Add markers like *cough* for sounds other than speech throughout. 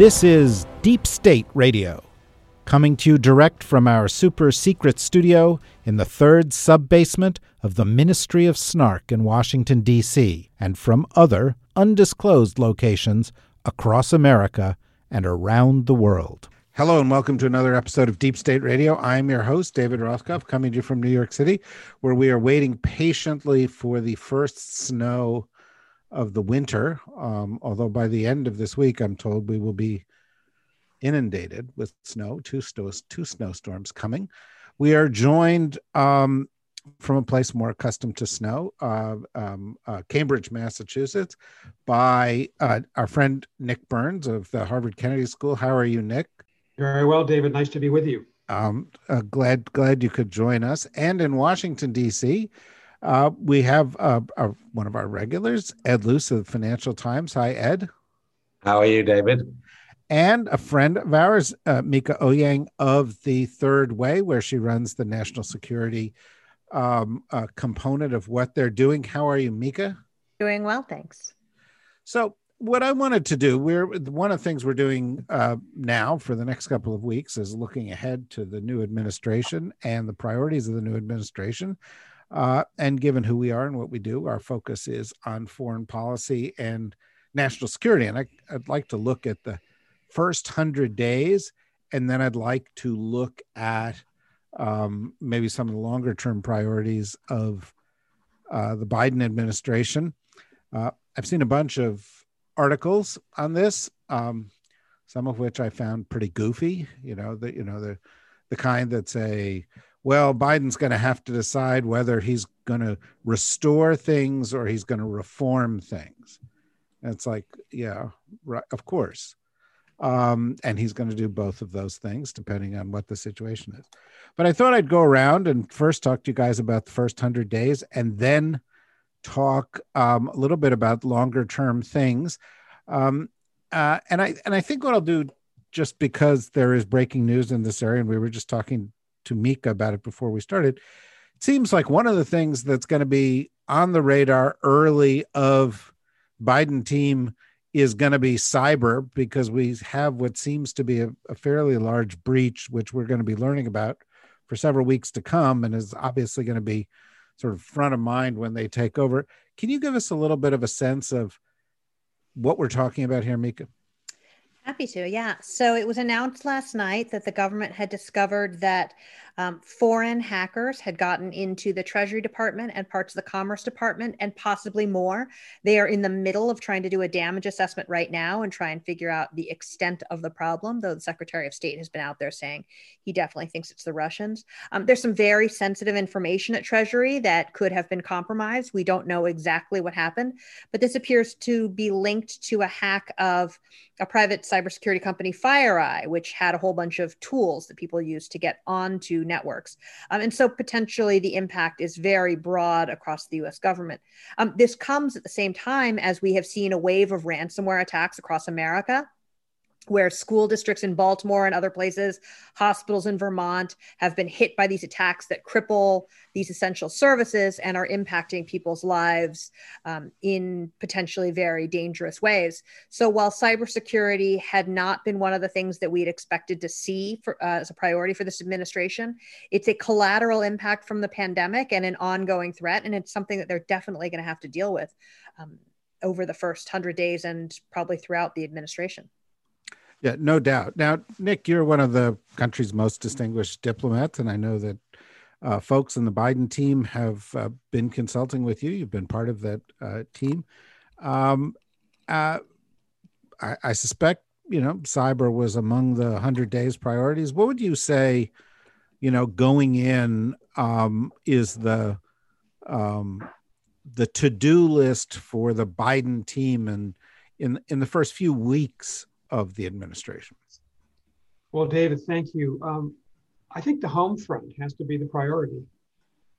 This is Deep State Radio, coming to you direct from our super secret studio in the third sub basement of the Ministry of Snark in Washington, D.C., and from other undisclosed locations across America and around the world. Hello, and welcome to another episode of Deep State Radio. I'm your host, David Rothkopf, coming to you from New York City, where we are waiting patiently for the first snow of the winter. Um, although by the end of this week, I'm told we will be inundated with snow, two, snow, two snowstorms coming. We are joined um, from a place more accustomed to snow, uh, um, uh, Cambridge, Massachusetts, by uh, our friend Nick Burns of the Harvard Kennedy School. How are you, Nick? Very well, David. Nice to be with you. Um, uh, glad glad you could join us. And in Washington D.C., uh, we have uh, our, one of our regulars, Ed Luce of the Financial Times. Hi, Ed. How are you, David? And a friend of ours, uh, Mieke Eoyang of the Third Way, where she runs the national security um, uh, component of what they're doing. How are you, Mieke? Doing well, thanks. So, what I wanted to do, we're one of the things we're doing uh, now for the next couple of weeks is looking ahead to the new administration and the priorities of the new administration. Uh, and given who we are and what we do, our focus is on foreign policy and national security. And I, would like to look at the first hundred days, and then I'd like to look at um, maybe some of the longer term priorities of uh, the Biden administration. Uh, I've seen a bunch of articles on this, um, some of which I found pretty goofy. You know, the you know the the kind that say well, Biden's going to have to decide whether he's going to restore things or he's going to reform things. And it's like, yeah, right, of course. Um, and he's going to do both of those things depending on what the situation is. But I thought I'd go around and first talk to you guys about the first 100 days and then talk um, a little bit about longer term things. Um, uh, and I and I think what I'll do just because there is breaking news in this area, and we were just talking to Mieke about it before we started. It seems like one of the things that's going to be on the radar early of Biden team is going to be cyber because we have what seems to be a, a fairly large breach, which we're going to be learning about for several weeks to come, and is obviously going to be sort of front of mind when they take over. Can you give us a little bit of a sense of what we're talking about here, Mieke? Happy to, yeah. So it was announced last night that the government had discovered that um, foreign hackers had gotten into the Treasury Department and parts of the Commerce Department and possibly more. They are in the middle of trying to do a damage assessment right now and try and figure out the extent of the problem, though the Secretary of State has been out there saying he definitely thinks it's the Russians. Um, there's some very sensitive information at Treasury that could have been compromised. We don't know exactly what happened, but this appears to be linked to a hack of a private cybersecurity company, FireEye, which had a whole bunch of tools that people use to get onto networks. Um, and so potentially the impact is very broad across the US government. Um, this comes at the same time as we have seen a wave of ransomware attacks across America where school districts in Baltimore and other places, hospitals in Vermont have been hit by these attacks that cripple these essential services and are impacting people's lives um, in potentially very dangerous ways. So while cybersecurity had not been one of the things that we'd expected to see for, uh, as a priority for this administration, it's a collateral impact from the pandemic and an ongoing threat, and it's something that they're definitely going to have to deal with um, over the first hundred days and probably throughout the administration. Yeah, no doubt. Now, Nick, you're one of the country's most distinguished diplomats, and I know that uh, folks in the Biden team have uh, been consulting with you. You've been part of that uh, team. Um, uh, I, I, suspect you know cyber was among the hundred days priorities. What would you say? You know, going in um, is the um, the to do list for the Biden team, and in in the first few weeks of the administration? Well, David, thank you. Um, I think the home front has to be the priority.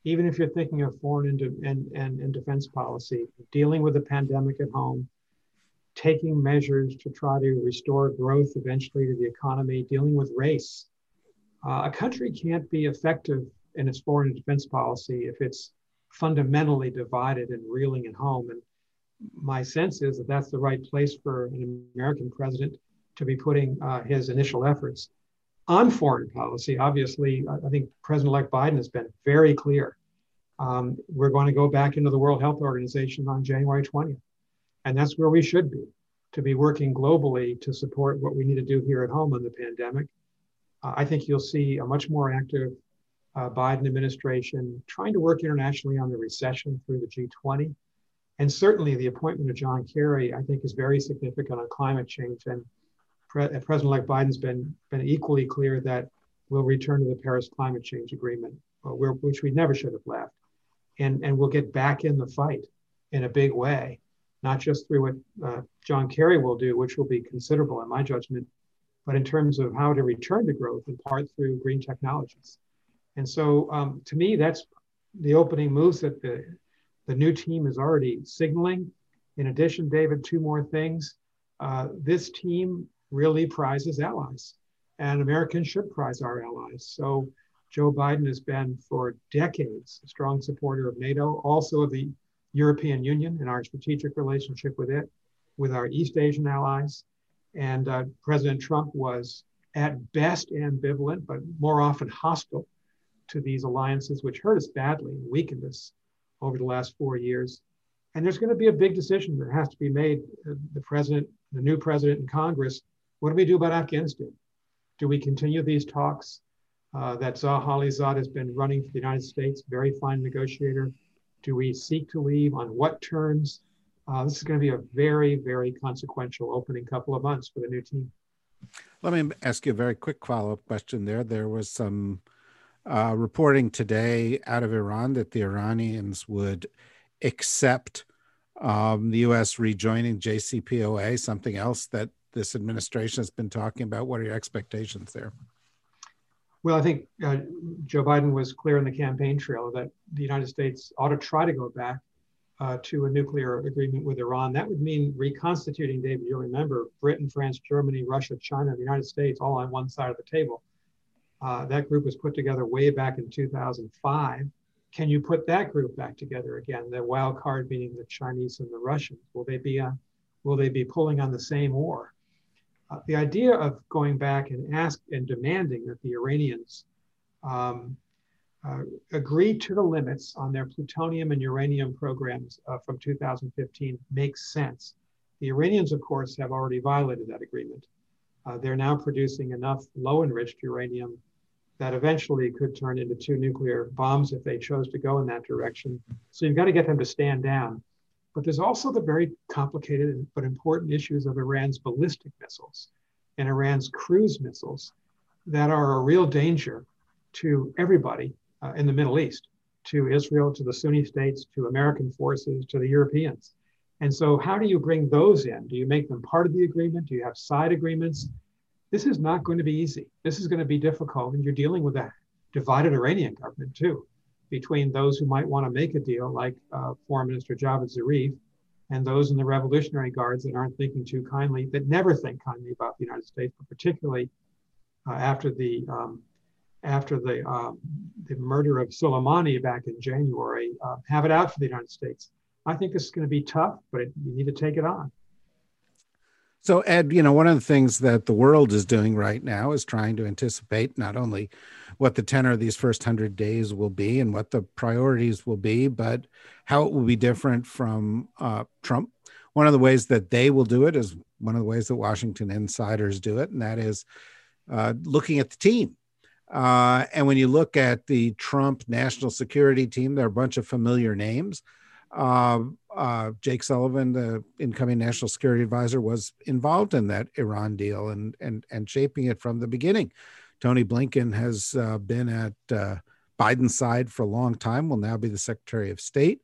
Even if you're thinking of foreign and, and, and, and defense policy, dealing with the pandemic at home, taking measures to try to restore growth eventually to the economy, dealing with race. Uh, a country can't be effective in its foreign and defense policy if it's fundamentally divided and reeling at home. And my sense is that that's the right place for an American president to be putting uh, his initial efforts. On foreign policy, obviously, I think President elect Biden has been very clear. Um, we're going to go back into the World Health Organization on January 20th. And that's where we should be to be working globally to support what we need to do here at home on the pandemic. Uh, I think you'll see a much more active uh, Biden administration trying to work internationally on the recession through the G20. And certainly the appointment of John Kerry, I think, is very significant on climate change. And Pre- President-elect Biden's been, been equally clear that we'll return to the Paris Climate Change Agreement, uh, where, which we never should have left. And, and we'll get back in the fight in a big way not just through what uh, John Kerry will do, which will be considerable in my judgment, but in terms of how to return to growth in part through green technologies. And so um, to me, that's the opening moves that the, the new team is already signaling. In addition, David, two more things. Uh, this team really prizes allies, and Americans should prize our allies. So Joe Biden has been for decades a strong supporter of NATO, also of the European Union and our strategic relationship with it, with our East Asian allies. And uh, President Trump was at best ambivalent, but more often hostile to these alliances, which hurt us badly and weakened us over the last four years. And there's going to be a big decision that has to be made. Uh, the president, the new president and Congress, what do we do about Afghanistan? Do we continue these talks uh, that Zal Khalilzad has been running for the United States, very fine negotiator? Do we seek to leave on what terms? Uh, this is going to be a very, very consequential opening couple of months for the new team. Let me ask you a very quick follow up question there. There was some uh, reporting today out of Iran that the Iranians would accept um, the U.S. rejoining JCPOA, something else that this administration has been talking about. What are your expectations there? Well, I think uh, Joe Biden was clear in the campaign trail that the United States ought to try to go back uh, to a nuclear agreement with Iran. That would mean reconstituting, David, you'll remember, Britain, France, Germany, Russia, China, the United States, all on one side of the table. Uh, that group was put together way back in 2005. Can you put that group back together again? The wild card being the Chinese and the Russians. Will they be, uh, will they be pulling on the same oar? Uh, the idea of going back and ask and demanding that the Iranians um, uh, agree to the limits on their plutonium and uranium programs uh, from 2015 makes sense. The Iranians, of course, have already violated that agreement. Uh, they're now producing enough low enriched uranium that eventually could turn into two nuclear bombs if they chose to go in that direction. So you've got to get them to stand down. But there's also the very complicated but important issues of Iran's ballistic missiles and Iran's cruise missiles that are a real danger to everybody uh, in the Middle East, to Israel, to the Sunni states, to American forces, to the Europeans. And so, how do you bring those in? Do you make them part of the agreement? Do you have side agreements? This is not going to be easy. This is going to be difficult. And you're dealing with a divided Iranian government, too between those who might want to make a deal, like uh, Foreign Minister Javad Zarif, and those in the Revolutionary Guards that aren't thinking too kindly, that never think kindly about the United States, but particularly uh, after the um, after the um, the murder of Soleimani back in January, uh, have it out for the United States. I think this is going to be tough, but it, you need to take it on. So, Ed, you know, one of the things that the world is doing right now is trying to anticipate not only what the tenor of these first 100 days will be and what the priorities will be, but how it will be different from uh, Trump. One of the ways that they will do it is one of the ways that Washington insiders do it, and that is uh, looking at the team. Uh, and when you look at the Trump national security team, there are a bunch of familiar names. Uh, uh, Jake Sullivan, the incoming national security advisor, was involved in that Iran deal and and and shaping it from the beginning. Tony Blinken has uh, been at uh, Biden's side for a long time. Will now be the Secretary of State.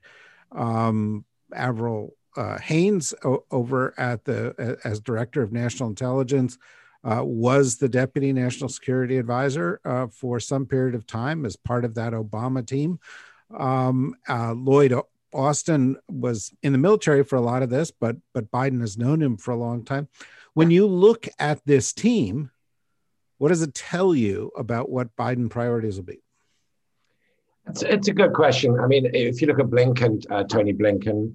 Um, Avril uh, Haines o- over at the as director of national intelligence uh, was the deputy national security advisor uh, for some period of time as part of that Obama team. Um, uh, Lloyd Austin was in the military for a lot of this, but but Biden has known him for a long time. When you look at this team, what does it tell you about what Biden priorities will be? It's, it's a good question. I mean, if you look at Blinken, uh, Tony Blinken,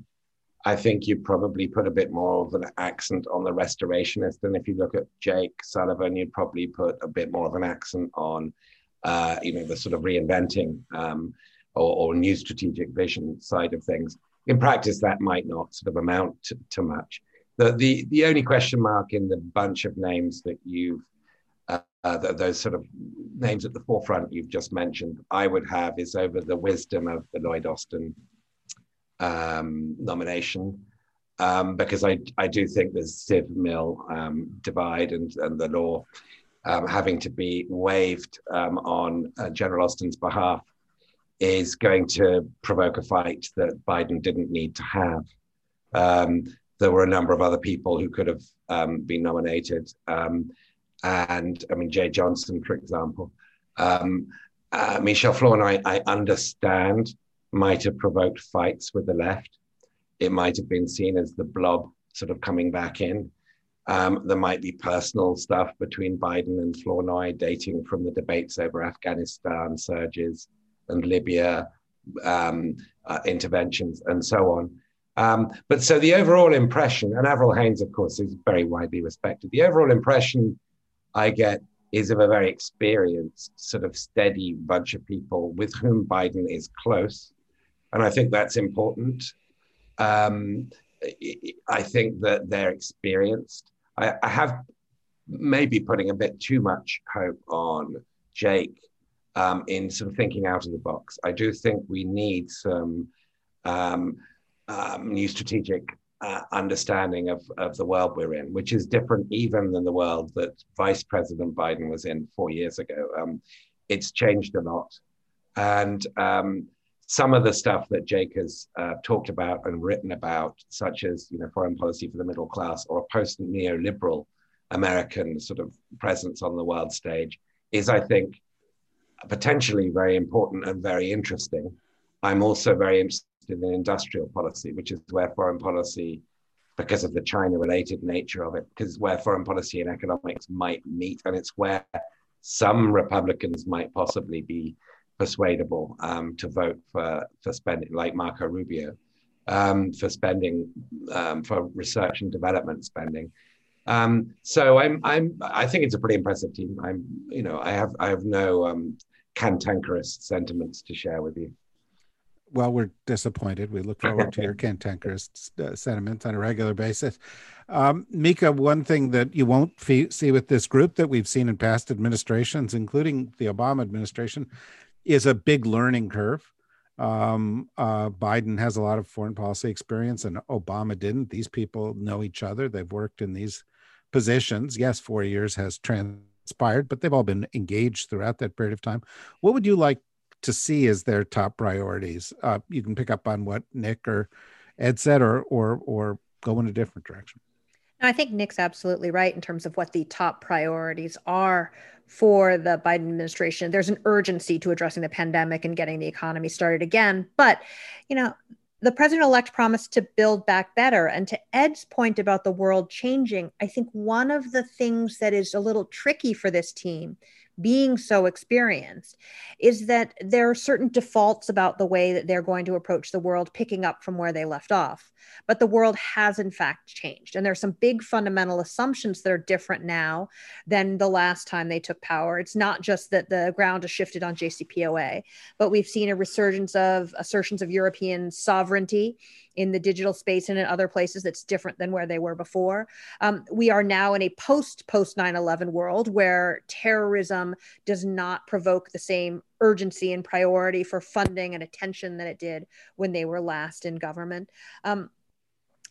I think you probably put a bit more of an accent on the restorationist. And if you look at Jake Sullivan, you'd probably put a bit more of an accent on, uh, you know, the sort of reinventing um, or, or, new strategic vision side of things. In practice, that might not sort of amount to, to much. The, the, the only question mark in the bunch of names that you've uh, those sort of names at the forefront you've just mentioned, I would have is over the wisdom of the Lloyd Austin um, nomination. Um, because I, I do think the Civ Mil um, divide and, and the law um, having to be waived um, on uh, General Austin's behalf is going to provoke a fight that Biden didn't need to have. Um, there were a number of other people who could have been nominated. Um, and I mean Jeh Johnson, for example. Um, uh, Michelle Flournoy, I, I understand, might have provoked fights with the left. It might have been seen as the blob sort of coming back in. Um, there might be personal stuff between Biden and Flournoy dating from the debates over Afghanistan surges and Libya um, uh, interventions and so on. Um, but so the overall impression, and Avril Haines, of course, is very widely respected. The overall impression I get is of a very experienced, sort of steady bunch of people with whom Biden is close. And I think that's important. Um, I think that they're experienced. I, I, have maybe putting a bit too much hope on Jake um, in some thinking out of the box. I do think we need some um, um new strategic uh, understanding of, of the world we're in, which is different even than the world that Vice President Biden was in four years ago. Um, it's changed a lot. And um, some of the stuff that Jake has uh, talked about and written about, such as you know foreign policy for the middle class or a post neoliberal American sort of presence on the world stage, is I think potentially very important and very interesting. I'm also very interested in industrial policy, which is where foreign policy, because of the China related nature of it, because where foreign policy and economics might meet. And it's where some Republicans might possibly be persuadable um, to vote for, for spending, like Marco Rubio, um, for spending, um, for research and development spending. Um, so I'm, I'm, I think it's a pretty impressive team. I'm, you know, I have, I have no um, cantankerous sentiments to share with you well, we're disappointed. We look forward to your *laughs* cantankerous uh, sentiments on a regular basis. Um, Mieke, one thing that you won't fee- see with this group that we've seen in past administrations, including the Obama administration, is a big learning curve. Um, uh, Biden has a lot of foreign policy experience, and Obama didn't. These people know each other. They've worked in these positions. Yes, four years has transpired, but they've all been engaged throughout that period of time. What would you like to see as their top priorities. Uh, you can pick up on what Nick or Ed said, or or or go in a different direction. I think Nick's absolutely right in terms of what the top priorities are for the Biden administration. There's an urgency to addressing the pandemic and getting the economy started again. But, you know, the president elect promised to build back better. And to Ed's point about the world changing, I think one of the things that is a little tricky for this team being so experienced is that there are certain defaults about the way that they're going to approach the world, picking up from where they left off. But the world has, in fact, changed. And there are some big fundamental assumptions that are different now than the last time they took power. It's not just that the ground has shifted on JCPOA, but we've seen a resurgence of assertions of European sovereignty in the digital space and in other places that's different than where they were before. Um, we are now in a post post 9 11 world where terrorism does not provoke the same urgency and priority for funding and attention that it did when they were last in government. Um,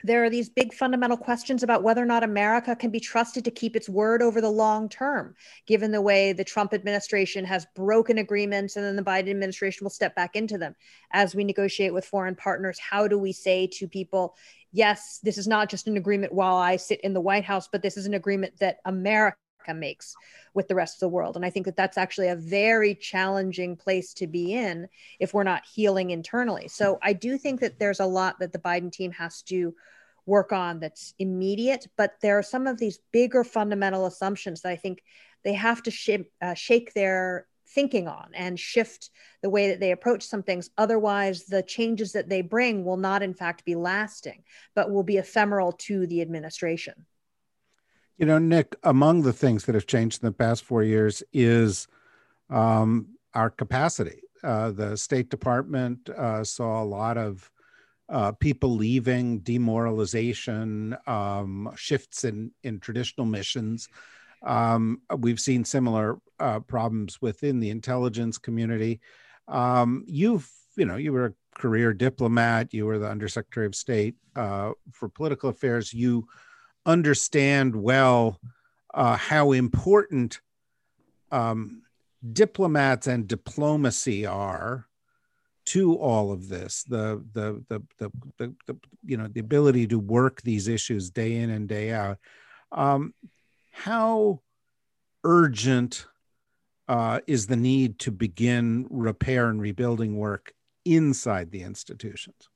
there are these big fundamental questions about whether or not America can be trusted to keep its word over the long term, given the way the Trump administration has broken agreements and then the Biden administration will step back into them. As we negotiate with foreign partners, how do we say to people, yes, this is not just an agreement while I sit in the White House, but this is an agreement that America makes with the rest of the world. And I think that that's actually a very challenging place to be in if we're not healing internally. So I do think that there's a lot that the Biden team has to work on that's immediate, but there are some of these bigger fundamental assumptions that I think they have to sh- uh, shake their thinking on and shift the way that they approach some things. Otherwise, the changes that they bring will not, in fact, be lasting, but will be ephemeral to the administration. You know, Nick, among the things that have changed in the past four years is um, our capacity. Uh, the State Department uh, saw a lot of uh, people leaving, demoralization, um, shifts in, in traditional missions. Um, we've seen similar uh, problems within the intelligence community. Um, you've, you know, you were a career diplomat. You were the Undersecretary of State uh, for Political Affairs. You understand well uh, how important um, diplomats and diplomacy are to all of this the, the the the the, the, you know the ability to work these issues day in and day out um, how urgent uh, is the need to begin repair and rebuilding work inside the institutions?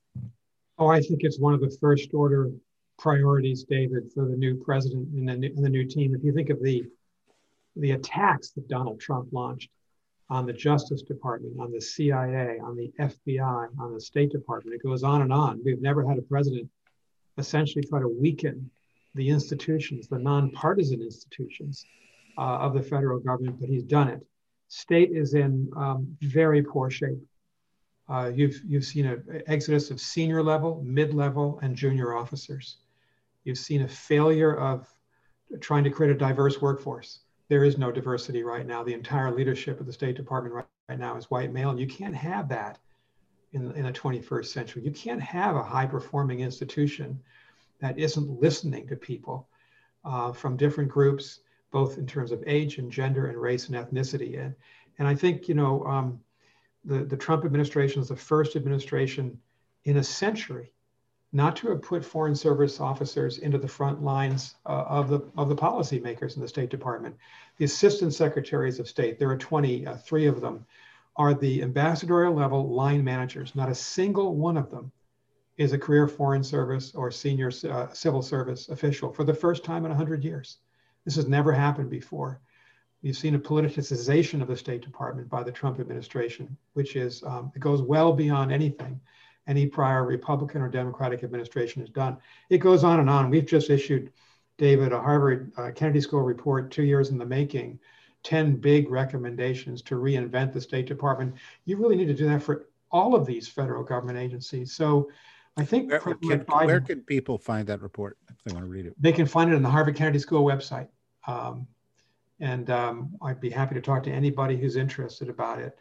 Oh, I think it's one of the first order priorities, David, for the new president and the new, and the new team. If you think of the the attacks that Donald Trump launched on the Justice Department, on the CIA, on the FBI, on the State Department, it goes on and on. We've never had a president essentially try to weaken the institutions, the nonpartisan institutions uh, of the federal government, but he's done it. State is in um, very poor shape. Uh, you've you've seen an exodus of senior level, mid level, and junior officers. You've seen a failure of trying to create a diverse workforce. There is no diversity right now. The entire leadership of the State Department right, right now is white male, and you can't have that in, in the 21st century. You can't have a high performing institution that isn't listening to people uh, from different groups, both in terms of age and gender and race and ethnicity. And, and I think, you know, um, the, the Trump administration is the first administration in a century not to have put foreign service officers into the front lines uh, of the of the policymakers in the State Department. The assistant secretaries of state, there are 23 uh, of them, are the ambassadorial level line managers. Not a single one of them is a career foreign service or senior uh, civil service official for the first time in 100 years. This has never happened before. You've seen a politicization of the State Department by the Trump administration, which is, um, it goes well beyond anything any prior Republican or Democratic administration has done. It goes on and on. We've just issued, David, a Harvard uh, Kennedy School report, two years in the making, 10 big recommendations to reinvent the State Department. You really need to do that for all of these federal government agencies. So I think where can, Biden, where can people find that report if they want to read it? They can find it on the Harvard Kennedy School website. Um, and um, I'd be happy to talk to anybody who's interested about it.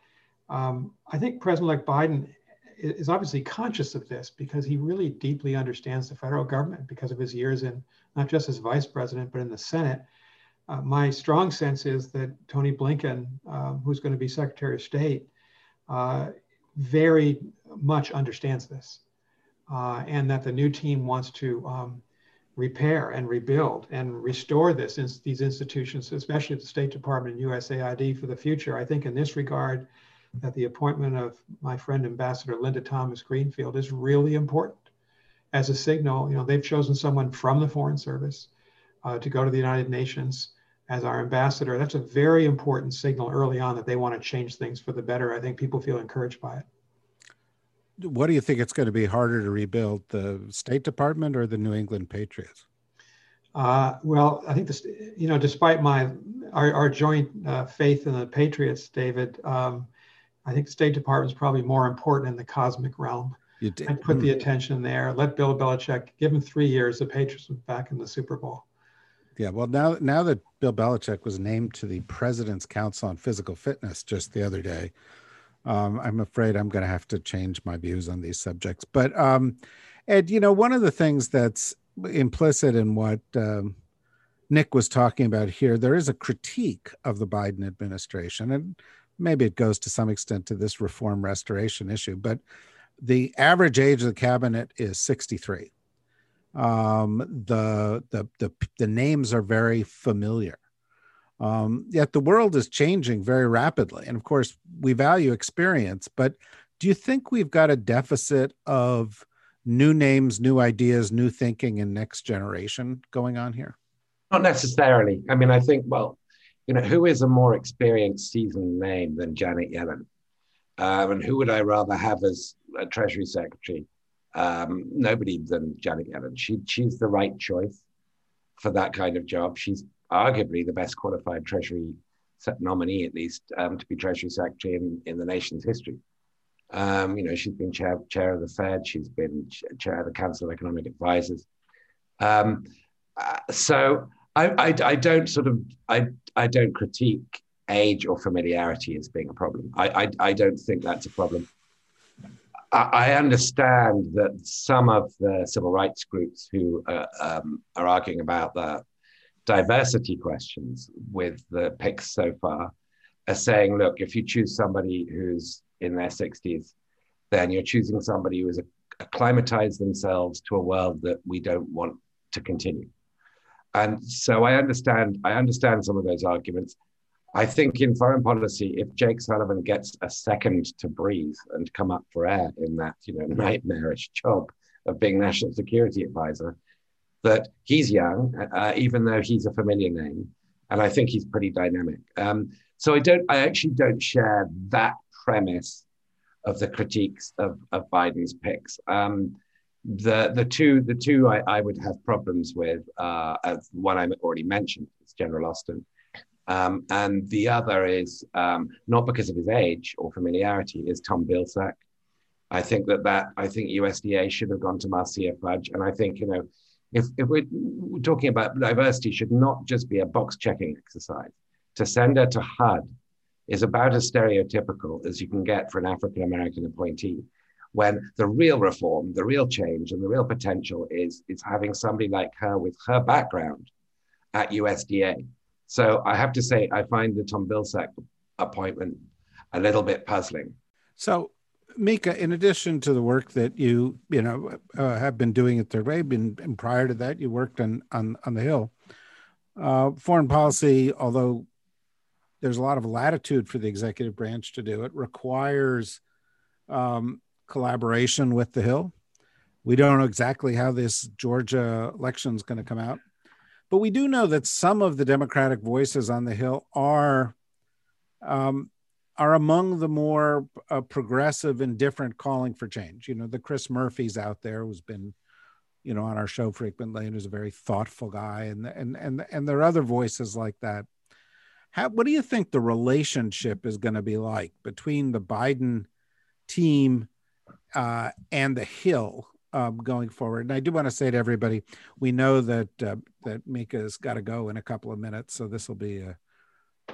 Um, I think President-elect Biden is obviously conscious of this because he really deeply understands the federal government because of his years in not just as vice president but in the Senate. Uh, my strong sense is that Tony Blinken, um, who's going to be Secretary of State, uh, very much understands this uh, and that the new team wants to um, repair and rebuild and restore this in, these institutions, especially the State Department and USAID for the future. I think in this regard, that the appointment of my friend Ambassador Linda Thomas Greenfield is really important as a signal. You know, they've chosen someone from the Foreign Service uh, to go to the United Nations as our ambassador. That's a very important signal early on that they want to change things for the better. I think people feel encouraged by it what do you think it's going to be harder to rebuild, the State Department or the New England Patriots? Uh, well, I think this, you know, despite my our, our joint uh, faith in the Patriots, David, um, I think State Department is probably more important in the cosmic realm. You did. And put the hmm. attention there. Let Bill Belichick give him three years. The Patriots were back in the Super Bowl. Yeah, well, now now that Bill Belichick was named to the President's Council on Physical Fitness just the other day, um, I'm afraid I'm going to have to change my views on these subjects. But um, Ed, you know, one of the things that's implicit in what um, Nick was talking about here, there is a critique of the Biden administration, and maybe it goes to some extent to this reform restoration issue. But the average age of the cabinet is 63. Um, the, the the the names are very familiar. Um, yet the world is changing very rapidly, and of course, we value experience. But do you think we've got a deficit of new names, new ideas, new thinking, and next generation going on here? Not necessarily. I mean, I think well, you know, who is a more experienced, seasoned name than Janet Yellen? Um, and who would I rather have as a Treasury Secretary? Um, nobody than Janet Yellen. She, she's the right choice for that kind of job. She's arguably the best qualified Treasury nominee, at least, um, to be Treasury Secretary in, in the nation's history. Um, you know, she's been chair, chair of the Fed. She's been chair of the Council of Economic Advisors. Um, uh, so I, I, I, don't sort of I, I don't critique age or familiarity as being a problem. I, I, I don't think that's a problem. I, I, understand that some of the civil rights groups who uh, um, are arguing about the diversity questions with the picks so far are saying, look, if you choose somebody who's in their 60s, then you're choosing somebody who has acclimatized themselves to a world that we don't want to continue. And so I understand, I understand some of those arguments. I think in foreign policy, if Jake Sullivan gets a second to breathe and come up for air in that, you know, nightmarish job of being national security advisor, that he's young, uh, even though he's a familiar name, and I think he's pretty dynamic. Um, so I don't, I actually don't share that premise of the critiques of, of Biden's picks. Um, the the two the two I, I would have problems with uh, one I already mentioned is General Austin, um, and the other is um, not because of his age or familiarity is Tom Vilsack. I think that that I think USDA should have gone to Marcia Fudge, and I think you know if if we're talking about diversity, should not just be a box checking exercise. To send her to HUD is about as stereotypical as you can get for an African American appointee when the real reform, the real change, and the real potential is, is having somebody like her with her background at USDA. So I have to say, I find the Tom Vilsack appointment a little bit puzzling. So, Mieke, in addition to the work that you you know uh, have been doing at Third Wave, and, and, prior to that, you worked on on on the Hill. Uh, foreign policy, although there's a lot of latitude for the executive branch to do it, requires um, collaboration with the Hill. We don't know exactly how this Georgia election is going to come out, but we do know that some of the Democratic voices on the Hill are um, are among the more uh, progressive and different calling for change. You know, the Chris Murphy's out there who's been, you know, on our show frequently and is a very thoughtful guy, and and and and there are other voices like that. How, what do you think the relationship is going to be like between the Biden team uh, and the Hill um, going forward. And I do want to say to everybody, we know that uh, that Mieke's got to go in a couple of minutes, so this will be a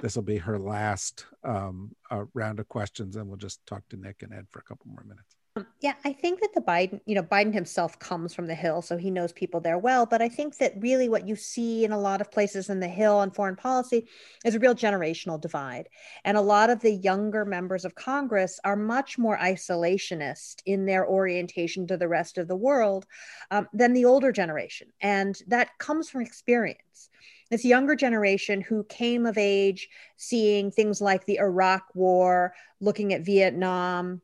this will be her last um, uh, round of questions, and we'll just talk to Nick and Ed for a couple more minutes. Um, yeah, I think that the Biden, you know, Biden himself comes from the Hill, so he knows people there well. But I think that really what you see in a lot of places in the Hill on foreign policy is a real generational divide. And a lot of the younger members of Congress are much more isolationist in their orientation to the rest of the world um, than the older generation. And that comes from experience this younger generation who came of age seeing things like the Iraq War, looking at Vietnam,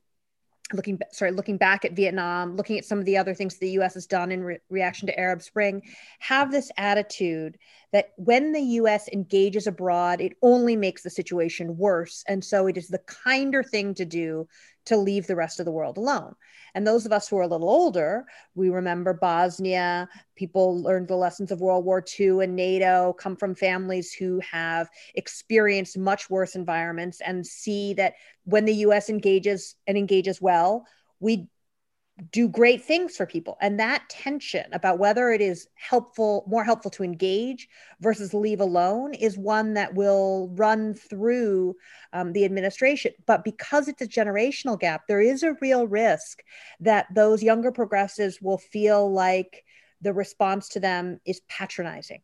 looking sorry looking back at vietnam looking at some of the other things the us has done in re- reaction to arab spring have this attitude that when the us engages abroad it only makes the situation worse. And so it is the kinder thing to do to leave the rest of the world alone. And those of us who are a little older we remember bosnia. People learned the lessons of world war ii and nato come from families who have experienced much worse environments and see that when the US engages and engages well, we do great things for people. And that tension about whether it is helpful, more helpful to engage versus leave alone is one that will run through um, the administration. But because it's a generational gap, there is a real risk that those younger progressives will feel like the response to them is patronizing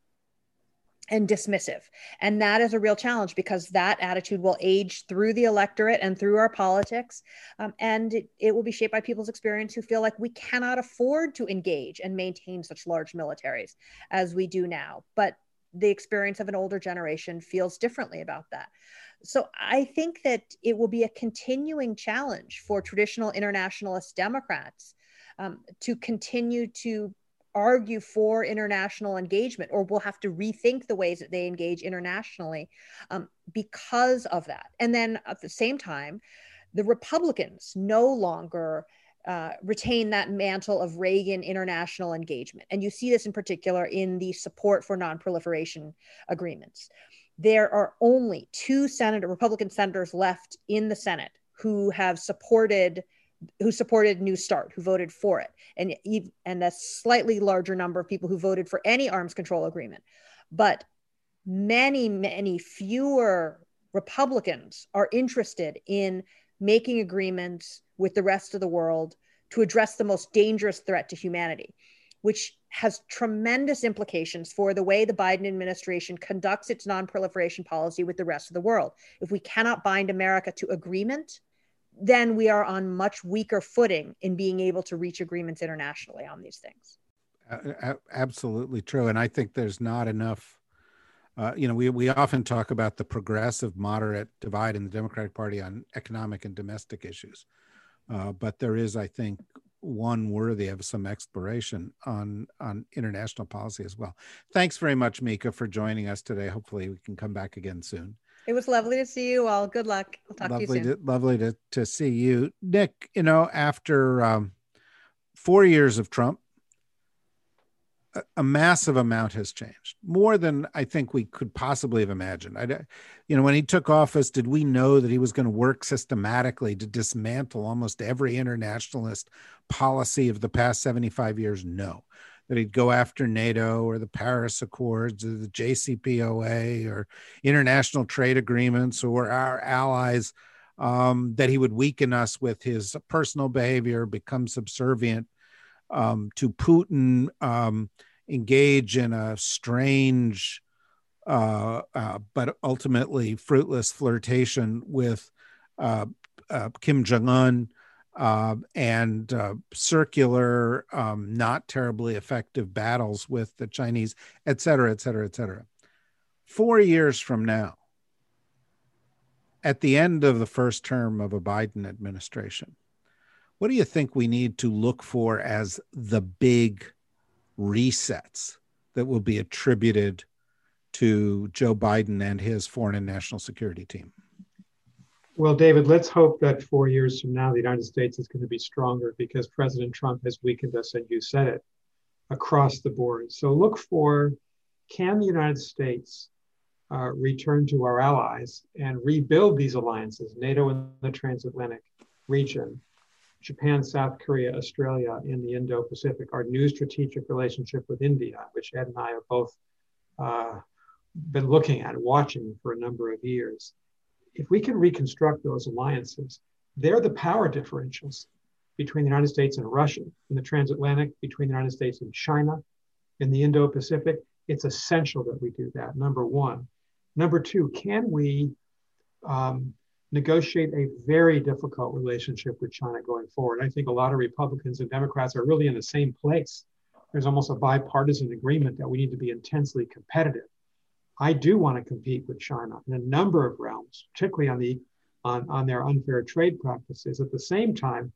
and dismissive. And that is a real challenge because that attitude will age through the electorate and through our politics. Um, and it, it will be shaped by people's experience who feel like we cannot afford to engage and maintain such large militaries as we do now. But the experience of an older generation feels differently about that. So I think that it will be a continuing challenge for traditional internationalist Democrats um, to continue to argue for international engagement or will have to rethink the ways that they engage internationally um, because of that. And then at the same time, the Republicans no longer uh, retain that mantle of Reagan international engagement. And you see this in particular in the support for nonproliferation agreements. There are only two senator Republican senators left in the Senate who have supported who supported New START, who voted for it, and and a slightly larger number of people who voted for any arms control agreement. But many, many fewer Republicans are interested in making agreements with the rest of the world to address the most dangerous threat to humanity, which has tremendous implications for the way the Biden administration conducts its nonproliferation policy with the rest of the world. If we cannot bind America to agreement, then we are on much weaker footing in being able to reach agreements internationally on these things. Absolutely true. And I think there's not enough. Uh, you know, we, we often talk about the progressive moderate divide in the Democratic Party on economic and domestic issues. Uh, but there is, I think, one worthy of some exploration on on international policy as well. Thanks very much, Mieke, for joining us today. Hopefully, we can come back again soon. It was lovely to see you all. Good luck. I'll talk lovely to you soon. To, lovely to, to see you. Nick, you know, after um, four years of Trump, a, a, massive amount has changed, more than I think we could possibly have imagined. I, you know, when he took office, did we know that he was going to work systematically to dismantle almost every internationalist policy of the past 75 years? No that he'd go after NATO or the Paris Accords or the JCPOA or international trade agreements or our allies, um, that he would weaken us with his personal behavior, become subservient um, to Putin, um, engage in a strange uh, uh, but ultimately fruitless flirtation with uh, uh Kim Jong un uh, and uh, circular, um, not terribly effective battles with the Chinese, et cetera, et cetera, et cetera. Four years from now, at the end of the first term of a Biden administration, what do you think we need to look for as the big resets that will be attributed to Joe Biden and his foreign and national security team? Well, David, let's hope that four years from now, the United States is going to be stronger because President Trump has weakened us, and you said it, across the board. So look for can the United States uh, return to our allies and rebuild these alliances, NATO in the transatlantic region, Japan, South Korea, Australia in the Indo Pacific, our new strategic relationship with India, which Ed and I have both uh, been looking at, watching for a number of years if we can reconstruct those alliances, they're the power differentials between the United States and Russia, in the transatlantic, between the United States and China, in the Indo Pacific. It's essential that we do that, number one. Number two, can we um, negotiate a very difficult relationship with China going forward? I think a lot of Republicans and Democrats are really in the same place. There's almost a bipartisan agreement that we need to be intensely competitive I do want to compete with China in a number of realms, particularly on the on, on their unfair trade practices. At the same time,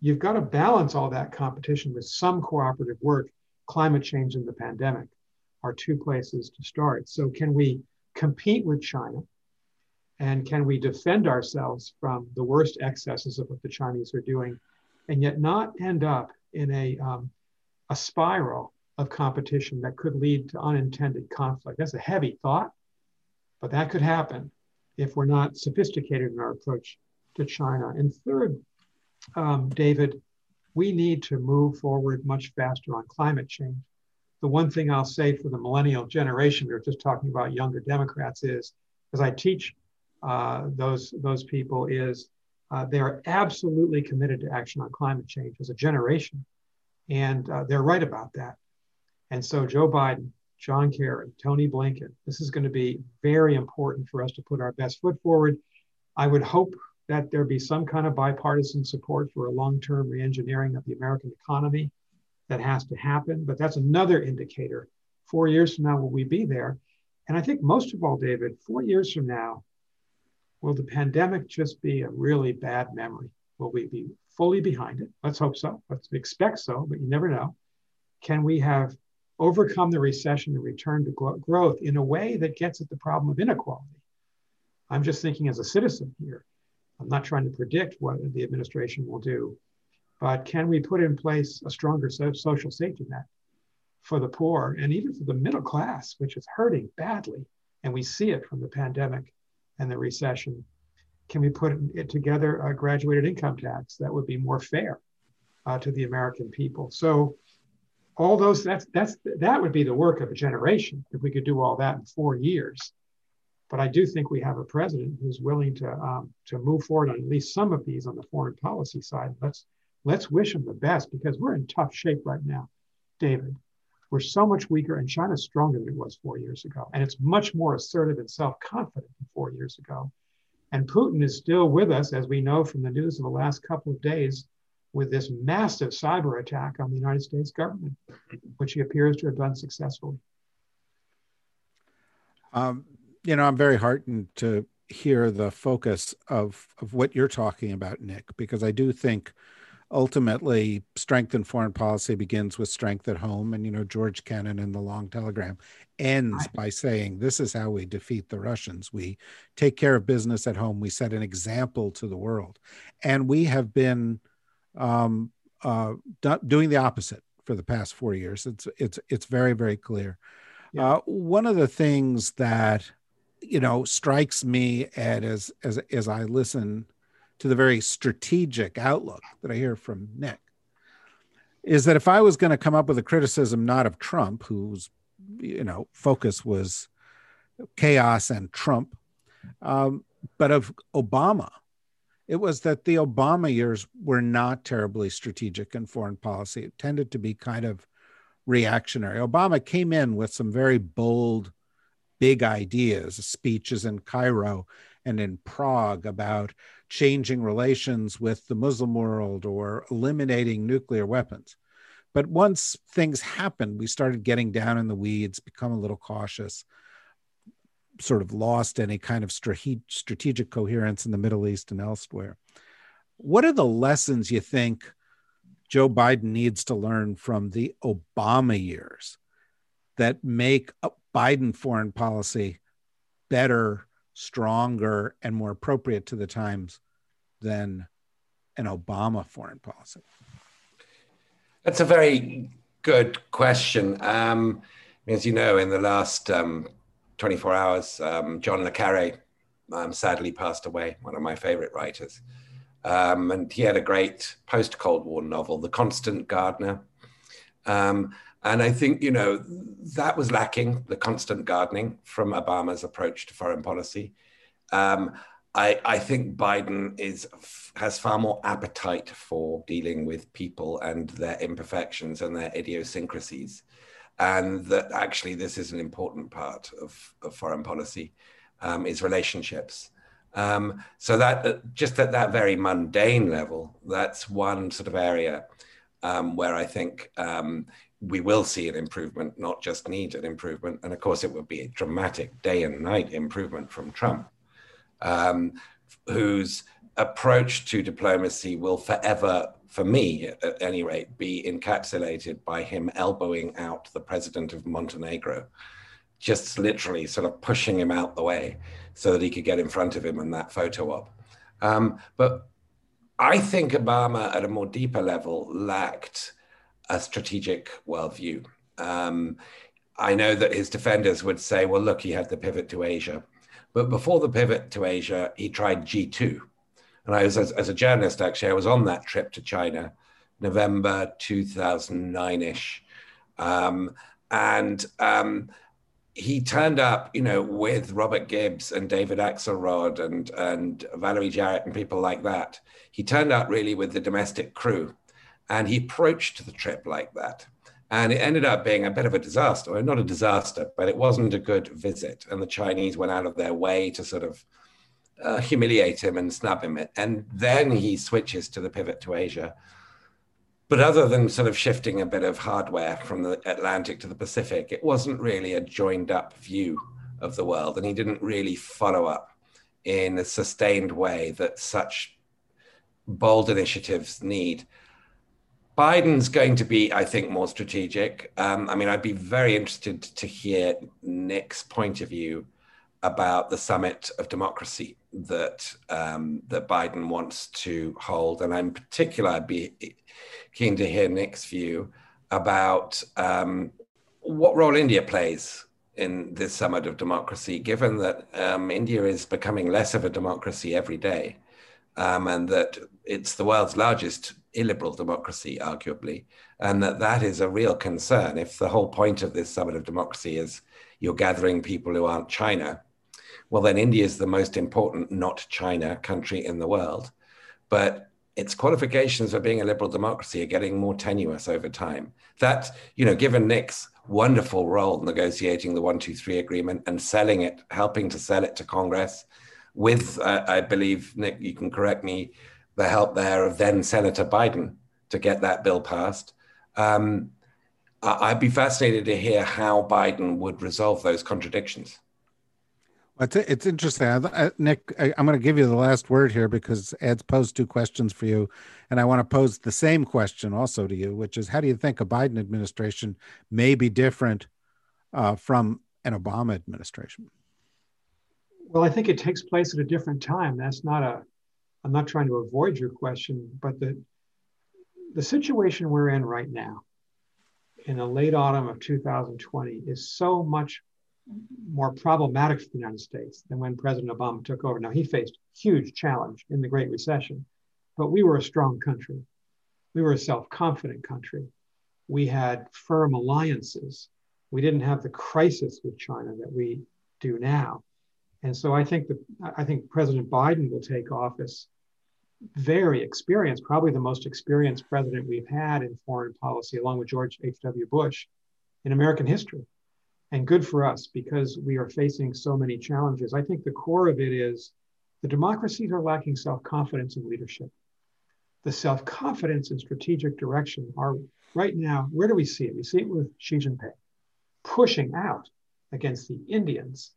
you've got to balance all that competition with some cooperative work. Climate change and the pandemic are two places to start. So, can we compete with China? And can we defend ourselves from the worst excesses of what the Chinese are doing and yet not end up in a, um, a spiral of competition that could lead to unintended conflict. That's a heavy thought, but that could happen if we're not sophisticated in our approach to China. And third, um, David, we need to move forward much faster on climate change. The one thing I'll say for the millennial generation, we were just talking about younger Democrats, is as I teach uh, those, those people, is uh, they are absolutely committed to action on climate change as a generation. And uh, they're right about that. And so Joe Biden, John Kerry, Tony Blinken. This is going to be very important for us to put our best foot forward. I would hope that there be some kind of bipartisan support for a long-term reengineering of the American economy. That has to happen, but that's another indicator. Four years from now, will we be there? And I think most of all, David, four years from now, will the pandemic just be a really bad memory? Will we be fully behind it? Let's hope so. Let's expect so, but you never know. Can we have overcome the recession and return to growth in a way that gets at the problem of inequality? I'm just thinking as a citizen here. I'm not trying to predict what the administration will do, but can we put in place a stronger social safety net for the poor and even for the middle class, which is hurting badly? And we see it from the pandemic and the recession. Can we put it together a graduated income tax that would be more fair uh, to the American people? So all those that's that's that would be the work of a generation if we could do all that in four years. But I do think we have a president who's willing to um, to move forward on at least some of these on the foreign policy side. Let's let's wish him the best because we're in tough shape right now, David. We're so much weaker, and China's stronger than it was four years ago, and it's much more assertive and self-confident than four years ago. And Putin is still with us, as we know from the news of the last couple of days, with this massive cyber attack on the United States government, which he appears to have done successfully. Um, you know, I'm very heartened to hear the focus of of what you're talking about, Nick, because I do think ultimately strength in foreign policy begins with strength at home. And you know, George Kennan in the Long Telegram ends by saying, "This is how we defeat the Russians. We take care of business at home. We set an example to the world, and we have been." Um, uh, doing the opposite for the past four years. It's it's it's very very clear. Yeah. Uh, one of the things that you know strikes me at as as as I listen to the very strategic outlook that I hear from Nick is that if I was going to come up with a criticism not of Trump, whose you know focus was chaos and Trump, um, but of Obama, it was that the Obama years were not terribly strategic in foreign policy. It tended to be kind of reactionary. Obama came in with some very bold, big ideas, speeches in Cairo and in Prague about changing relations with the Muslim world or eliminating nuclear weapons. But once things happened, we started getting down in the weeds, become a little cautious sort of lost any kind of strategic coherence in the Middle East and elsewhere. What are the lessons you think Joe Biden needs to learn from the Obama years that make Biden foreign policy better, stronger, and more appropriate to the times than an Obama foreign policy? That's a very good question. Um, as you know, in the last um, 24 hours, um, John le Carre um, sadly passed away, one of my favorite writers. Um, and he had a great post Cold War novel, The Constant Gardener. Um, and I think, you know, that was lacking, the constant gardening from Obama's approach to foreign policy. Um, I, I, think Biden is has far more appetite for dealing with people and their imperfections and their idiosyncrasies and that actually this is an important part of, of foreign policy um, is relationships. Um, so that uh, just at that very mundane level, that's one sort of area um, where I think um, we will see an improvement, not just need an improvement. And of course, it will be a dramatic day and night improvement from Trump, um, whose approach to diplomacy will forever for me at any rate, be encapsulated by him elbowing out the president of Montenegro, just literally sort of pushing him out the way so that he could get in front of him in that photo op. Um, but I think Obama, at a more deeper level, lacked a strategic worldview. Um, I know that his defenders would say, well, look, he had the pivot to Asia. But before the pivot to Asia, he tried G2, and I was, as, as a journalist, actually, I was on that trip to China, November 2009 ish. Um, and um, he turned up, you know, with Robert Gibbs and David Axelrod and, and Valerie Jarrett and people like that. He turned up really with the domestic crew and he approached the trip like that. And it ended up being a bit of a disaster, or not a disaster, but it wasn't a good visit. And the Chinese went out of their way to sort of uh, humiliate him and snub him. And then he switches to the pivot to Asia. But other than sort of shifting a bit of hardware from the Atlantic to the Pacific, it wasn't really a joined up view of the world. And he didn't really follow up in a sustained way that such bold initiatives need. Biden's going to be, I think, more strategic. Um, I mean, I'd be very interested to hear Nick's point of view about the summit of democracy that um, that Biden wants to hold, and in particular, I'd be keen to hear Nick's view about um, what role India plays in this summit of democracy, given that um, India is becoming less of a democracy every day, um, and that it's the world's largest illiberal democracy, arguably, and that that is a real concern. If the whole point of this summit of democracy is you're gathering people who aren't China, well, then India is the most important not China country in the world. But its qualifications for being a liberal democracy are getting more tenuous over time. That, you know, given Nick's wonderful role negotiating the 123 agreement and selling it, helping to sell it to Congress with, uh, I believe, Nick, you can correct me, the help there of then Senator Biden to get that bill passed. Um, I'd be fascinated to hear how Biden would resolve those contradictions. It's it's interesting, I, Nick. I, am going to give you the last word here because Ed's posed two questions for you, and I want to pose the same question also to you, which is, how do you think a Biden administration may be different uh, from an Obama administration? Well, I think it takes place at a different time. That's not a. I'm not trying to avoid your question, but the the situation we're in right now, in the late autumn of 2020, is so much more problematic for the United States than when President Obama took over. Now, he faced huge challenge in the Great Recession, but we were a strong country. We were a self confident country. We had firm alliances. We didn't have the crisis with China that we do now. And so I think that I think President Biden will take office very experienced, probably the most experienced president we've had in foreign policy, along with George H.W. Bush in American history and good for us because we are facing so many challenges. I think the core of it is the democracies are lacking self confidence in leadership. The self confidence and strategic direction are right now, where do we see it? We see it with Xi Jinping pushing out against the Indians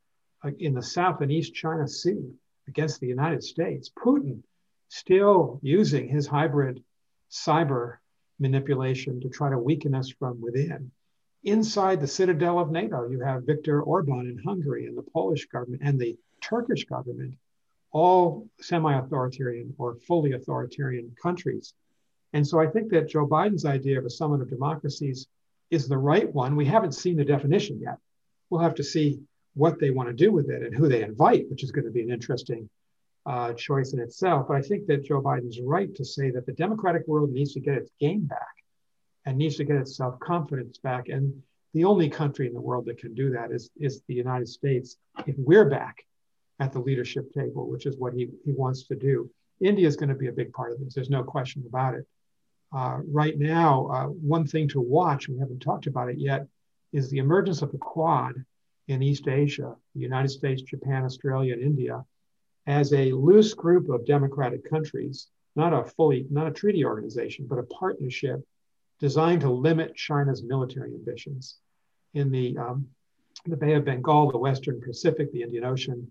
in the South and East China Sea, against the United States. Putin still using his hybrid cyber manipulation to try to weaken us from within. Inside the citadel of NATO, you have Viktor Orban in Hungary and the Polish government and the Turkish government, all semi authoritarian or fully authoritarian countries. And so I think that Joe Biden's idea of a summit of democracies is the right one. We haven't seen the definition yet. We'll have to see what they want to do with it and who they invite, which is going to be an interesting uh, choice in itself. But I think that Joe Biden's right to say that the democratic world needs to get its game back and needs to get its self confidence back. And the only country in the world that can do that is, is the United States. If we're back at the leadership table, which is what he, he wants to do, India is going to be a big part of this. There's no question about it. Uh, right now, uh, one thing to watch, we haven't talked about it yet, is the emergence of the Quad in East Asia, the United States, Japan, Australia, and India, as a loose group of democratic countries, not a fully, not a treaty organization, but a partnership designed to limit China's military ambitions in the, um, the Bay of Bengal, the Western Pacific, the Indian Ocean.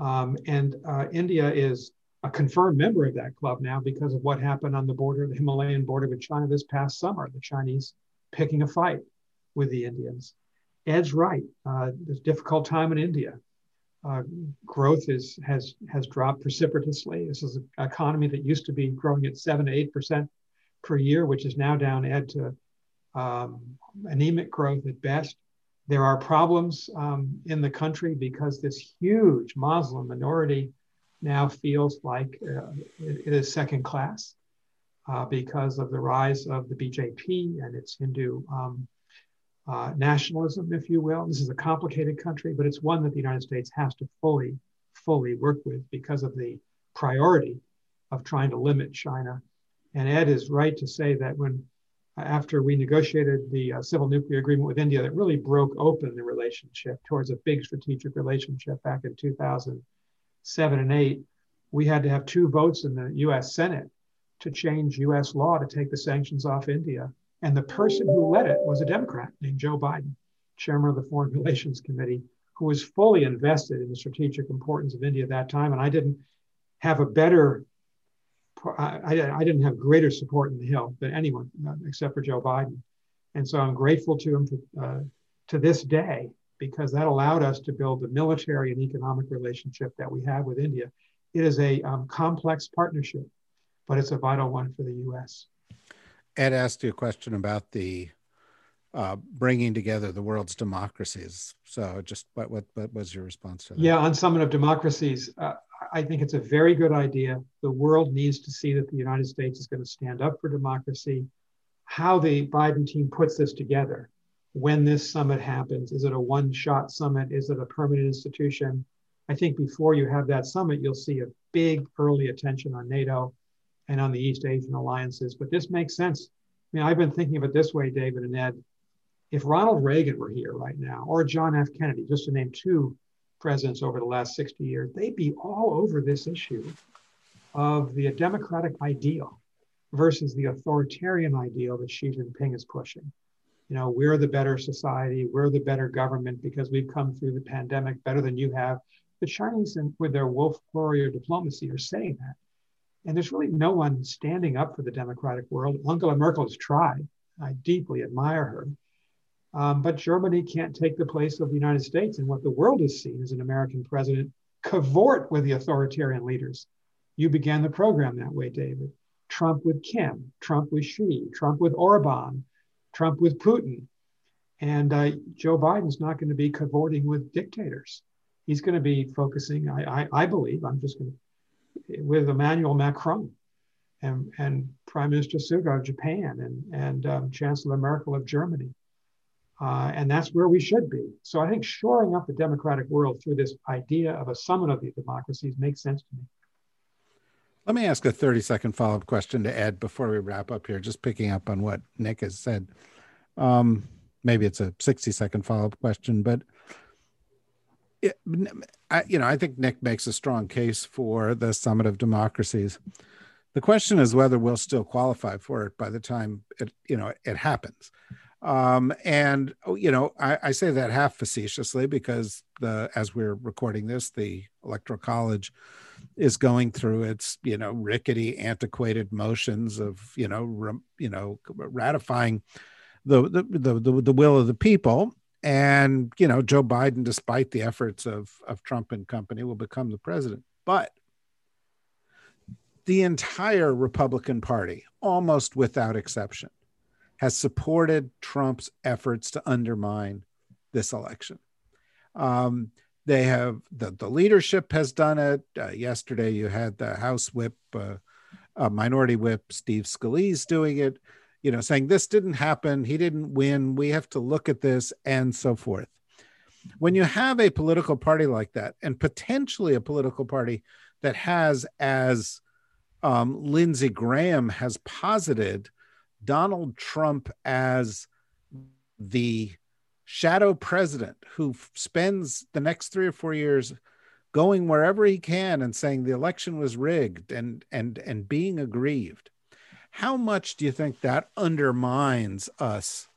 Um, and uh, India is a confirmed member of that club now because of what happened on the border, the Himalayan border with China this past summer, the Chinese picking a fight with the Indians. Ed's right. Uh, there's a difficult time in India. Uh, growth is, has, has dropped precipitously. This is an economy that used to be growing at seven to eight percent per year, which is now down ed to um, anemic growth at best. There are problems um, in the country because this huge Muslim minority now feels like uh, it, it is second class uh, because of the rise of the BJP and its Hindu um, uh, nationalism, if you will. This is a complicated country, but it's one that the United States has to fully, fully work with because of the priority of trying to limit China and Ed is right to say that when after we negotiated the uh, civil nuclear agreement with India that really broke open the relationship towards a big strategic relationship back in 2007 and 8, we had to have two votes in the US Senate to change US law to take the sanctions off India. And the person who led it was a Democrat named Joe Biden, chairman of the Foreign Relations Committee, who was fully invested in the strategic importance of India at that time. And I didn't have a better I, I, didn't have greater support in the Hill than anyone uh, except for Joe Biden. And so I'm grateful to him to, uh, to this day because that allowed us to build the military and economic relationship that we have with India. It is a um, complex partnership, but it's a vital one for the U.S. Ed asked you a question about the uh, bringing together the world's democracies. So, just what, what what was your response to that? Yeah, on Summit of Democracies, uh, I think it's a very good idea. The world needs to see that the United States is going to stand up for democracy. How the Biden team puts this together, when this summit happens, is it a one shot summit? Is it a permanent institution? I think before you have that summit, you'll see a big early attention on NATO and on the East Asian alliances. But this makes sense. I mean, I've been thinking of it this way, David and Ed. If Ronald Reagan were here right now, or John F. Kennedy, just to name two presidents over the last 60 years, they'd be all over this issue of the democratic ideal versus the authoritarian ideal that Xi Jinping is pushing. You know, we're the better society, we're the better government because we've come through the pandemic better than you have. The Chinese, with their wolf warrior diplomacy, are saying that. And there's really no one standing up for the democratic world. Angela Merkel has tried. I deeply admire her. Um, but Germany can't take the place of the United States. And what the world has seen as an American president cavort with the authoritarian leaders. You began the program that way, David. Trump with Kim, Trump with Xi, Trump with Orban, Trump with Putin. And uh, Joe Biden's not going to be cavorting with dictators. He's going to be focusing, I, I, I believe, I'm just going to, with Emmanuel Macron and, and Prime Minister Suga of Japan and, and um, Chancellor Merkel of Germany. Uh, and that's where we should be. So I think shoring up the democratic world through this idea of a summit of the democracies makes sense to me. Let me ask a 30 second follow up question to Ed before we wrap up here, just picking up on what Nick has said. Um, maybe it's a 60 second follow up question, but it, I, you know, I think Nick makes a strong case for the summit of democracies. The question is whether we'll still qualify for it by the time it, you know, it happens. Um, and oh, you know, I, I, say that half facetiously because the as we're recording this, the Electoral College is going through its you know rickety, antiquated motions of you know re, you know ratifying the, the the the the will of the people. And you know, Joe Biden, despite the efforts of of Trump and company, will become the president. But the entire Republican Party, almost without exception, has supported Trump's efforts to undermine this election. Um, they have the, the leadership has done it. Uh, yesterday, you had the House Whip, uh, uh, Minority Whip, Steve Scalise doing it. You know, saying this didn't happen, he didn't win. We have to look at this, and so forth. When you have a political party like that, and potentially a political party that has, as um, Lindsey Graham has posited, Donald Trump as the shadow president who spends the next three or four years going wherever he can and saying the election was rigged and and and being aggrieved. How much do you think that undermines us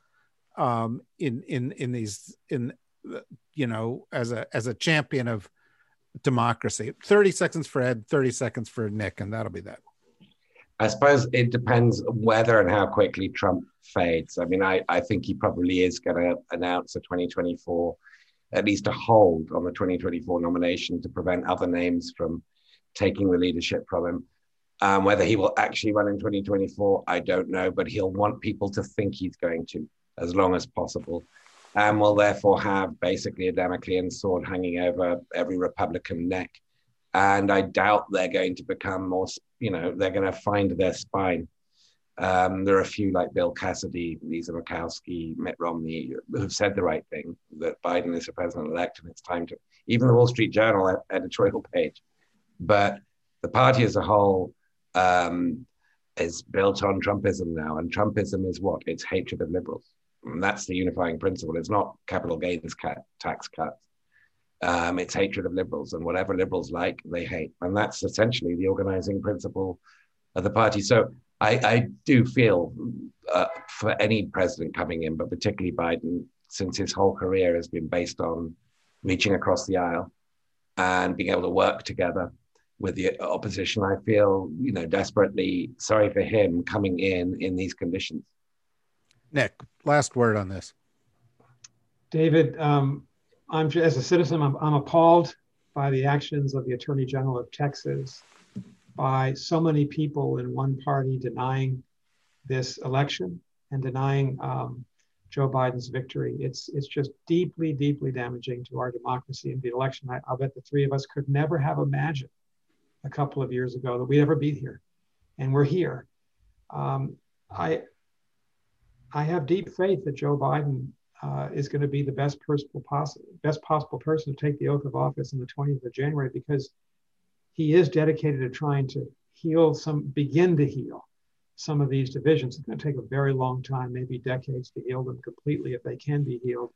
um, in in in these in you know as a as a champion of democracy? 30 seconds for ed 30 seconds for nick and that'll be that I suppose it depends whether and how quickly Trump fades. I mean, I, I think he probably is going to announce a 2024, at least a hold on the 2024 nomination to prevent other names from taking the leadership from him. Um, whether he will actually run in 2024, I don't know, but he'll want people to think he's going to as long as possible. And will therefore have basically a Damoclean sword hanging over every Republican neck and I doubt they're going to become more, you know, they're going to find their spine. Um, there are a few like Bill Cassidy, Lisa Murkowski, Mitt Romney who've said the right thing that Biden is the president elect and it's time to, even the Wall Street Journal editorial page. But the party as a whole, um, is built on Trumpism now. And Trumpism is what? It's hatred of liberals. And that's the unifying principle. It's not capital gains cut, tax cuts. Um, it's hatred of liberals. And whatever liberals like, they hate. And that's essentially the organizing principle of the party. So I, I do feel uh, for any president coming in, but particularly Biden, since his whole career has been based on reaching across the aisle and being able to work together with the opposition. I feel, you know, desperately sorry for him coming in in these conditions. Nick, last word on this. David, um, I'm as a citizen, I'm, I'm appalled by the actions of the Attorney General of Texas, by so many people in one party denying this election and denying um, Joe Biden's victory. It's it's just deeply, deeply damaging to our democracy and the election. I, will bet the three of us could never have imagined a couple of years ago that we'd ever be here, and we're here. Um, I I have deep faith that Joe Biden uh, is going to be the best possible possible best possible person to take the oath of office on the 20th of January because he is dedicated to trying to heal some begin to heal some of these divisions. It's going to take a very long time, maybe decades, to heal them completely if they can be healed.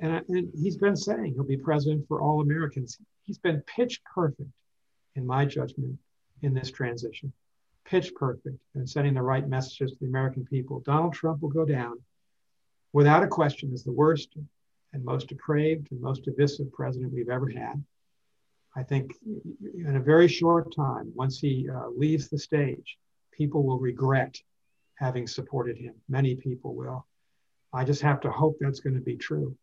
And, and he's been saying he'll be president for all Americans. He's been pitch perfect in my judgment, in this transition. Pitch perfect and sending the right messages to the American people. Donald Trump will go down without a question is the worst and most depraved and most divisive president we've ever had. I think in a very short time, once he uh, leaves the stage, people will regret having supported him. Many people will. I just have to hope that's going to be true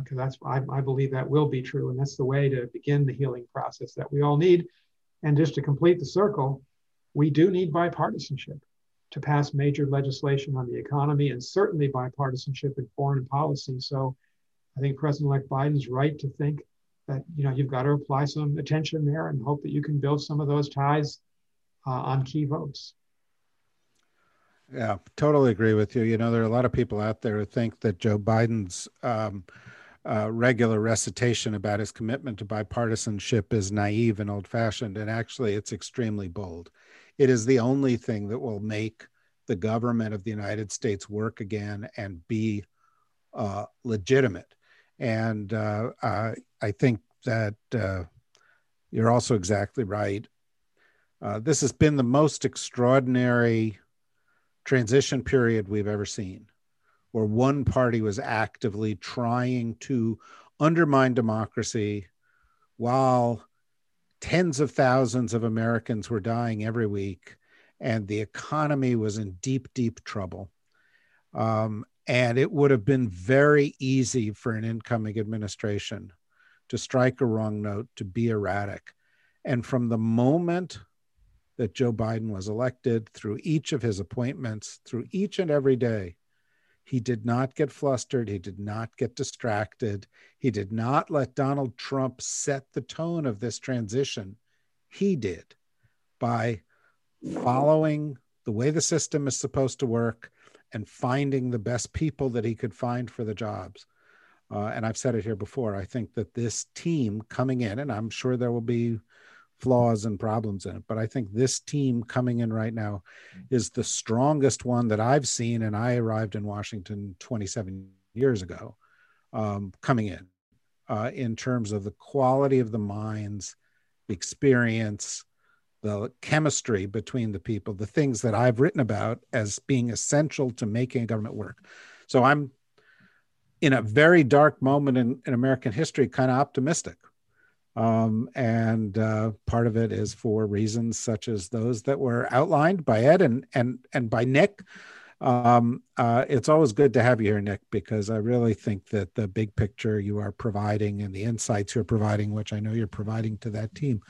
because uh, that's I, I, believe that will be true, and that's the way to begin the healing process that we all need. And just to complete the circle, we do need bipartisanship to pass major legislation on the economy and certainly bipartisanship in foreign policy. So I think President-elect Biden's right to think that you know you've got to apply some attention there and hope that you can build some of those ties uh, on key votes. Yeah, totally agree with you. You know, there are a lot of people out there who think that Joe Biden's um, uh, regular recitation about his commitment to bipartisanship is naive and old fashioned. And actually, it's extremely bold. It is the only thing that will make the government of the United States work again and be uh, legitimate. And uh, I think that uh, you're also exactly right. Uh, this has been the most extraordinary transition period we've ever seen where one party was actively trying to undermine democracy while tens of thousands of Americans were dying every week and the economy was in deep, deep trouble. Um, and it would have been very easy for an incoming administration to strike a wrong note, to be erratic. And from the moment that Joe Biden was elected, through each of his appointments, through each and every day, he did not get flustered. He did not get distracted. He did not let Donald Trump set the tone of this transition. He did by following the way the system is supposed to work and finding the best people that he could find for the jobs. Uh, and I've said it here before. I think that this team coming in, and I'm sure there will be flaws and problems in it. But I think this team coming in right now is the strongest one that I've seen. And I arrived in Washington 27 years ago, um, coming in uh, in terms of the quality of the minds, the experience, the chemistry between the people, the things that I've written about as being essential to making government work. So I'm in a very dark moment in, in American history, kind of optimistic um, and uh, part of it is for reasons such as those that were outlined by Ed and and and by Nick. Um, uh, it's always good to have you here, Nick, because I really think that the big picture you are providing and the insights you're providing, which I know you're providing to that team,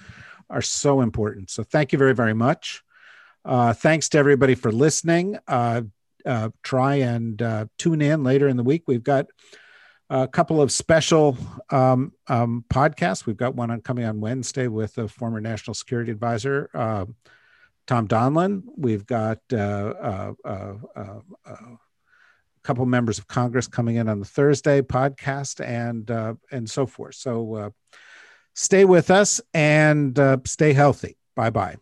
are so important. So thank you very, very much. Uh, thanks to everybody for listening. Uh, uh, try and uh, tune in later in the week. We've got a couple of special um, um, podcasts. We've got one on, coming on Wednesday with the former National Security Advisor, uh, Tom Donilon. We've got uh, uh, uh, uh a couple members of Congress coming in on the Thursday podcast and uh, and so forth. So stay with us and stay healthy. Bye bye.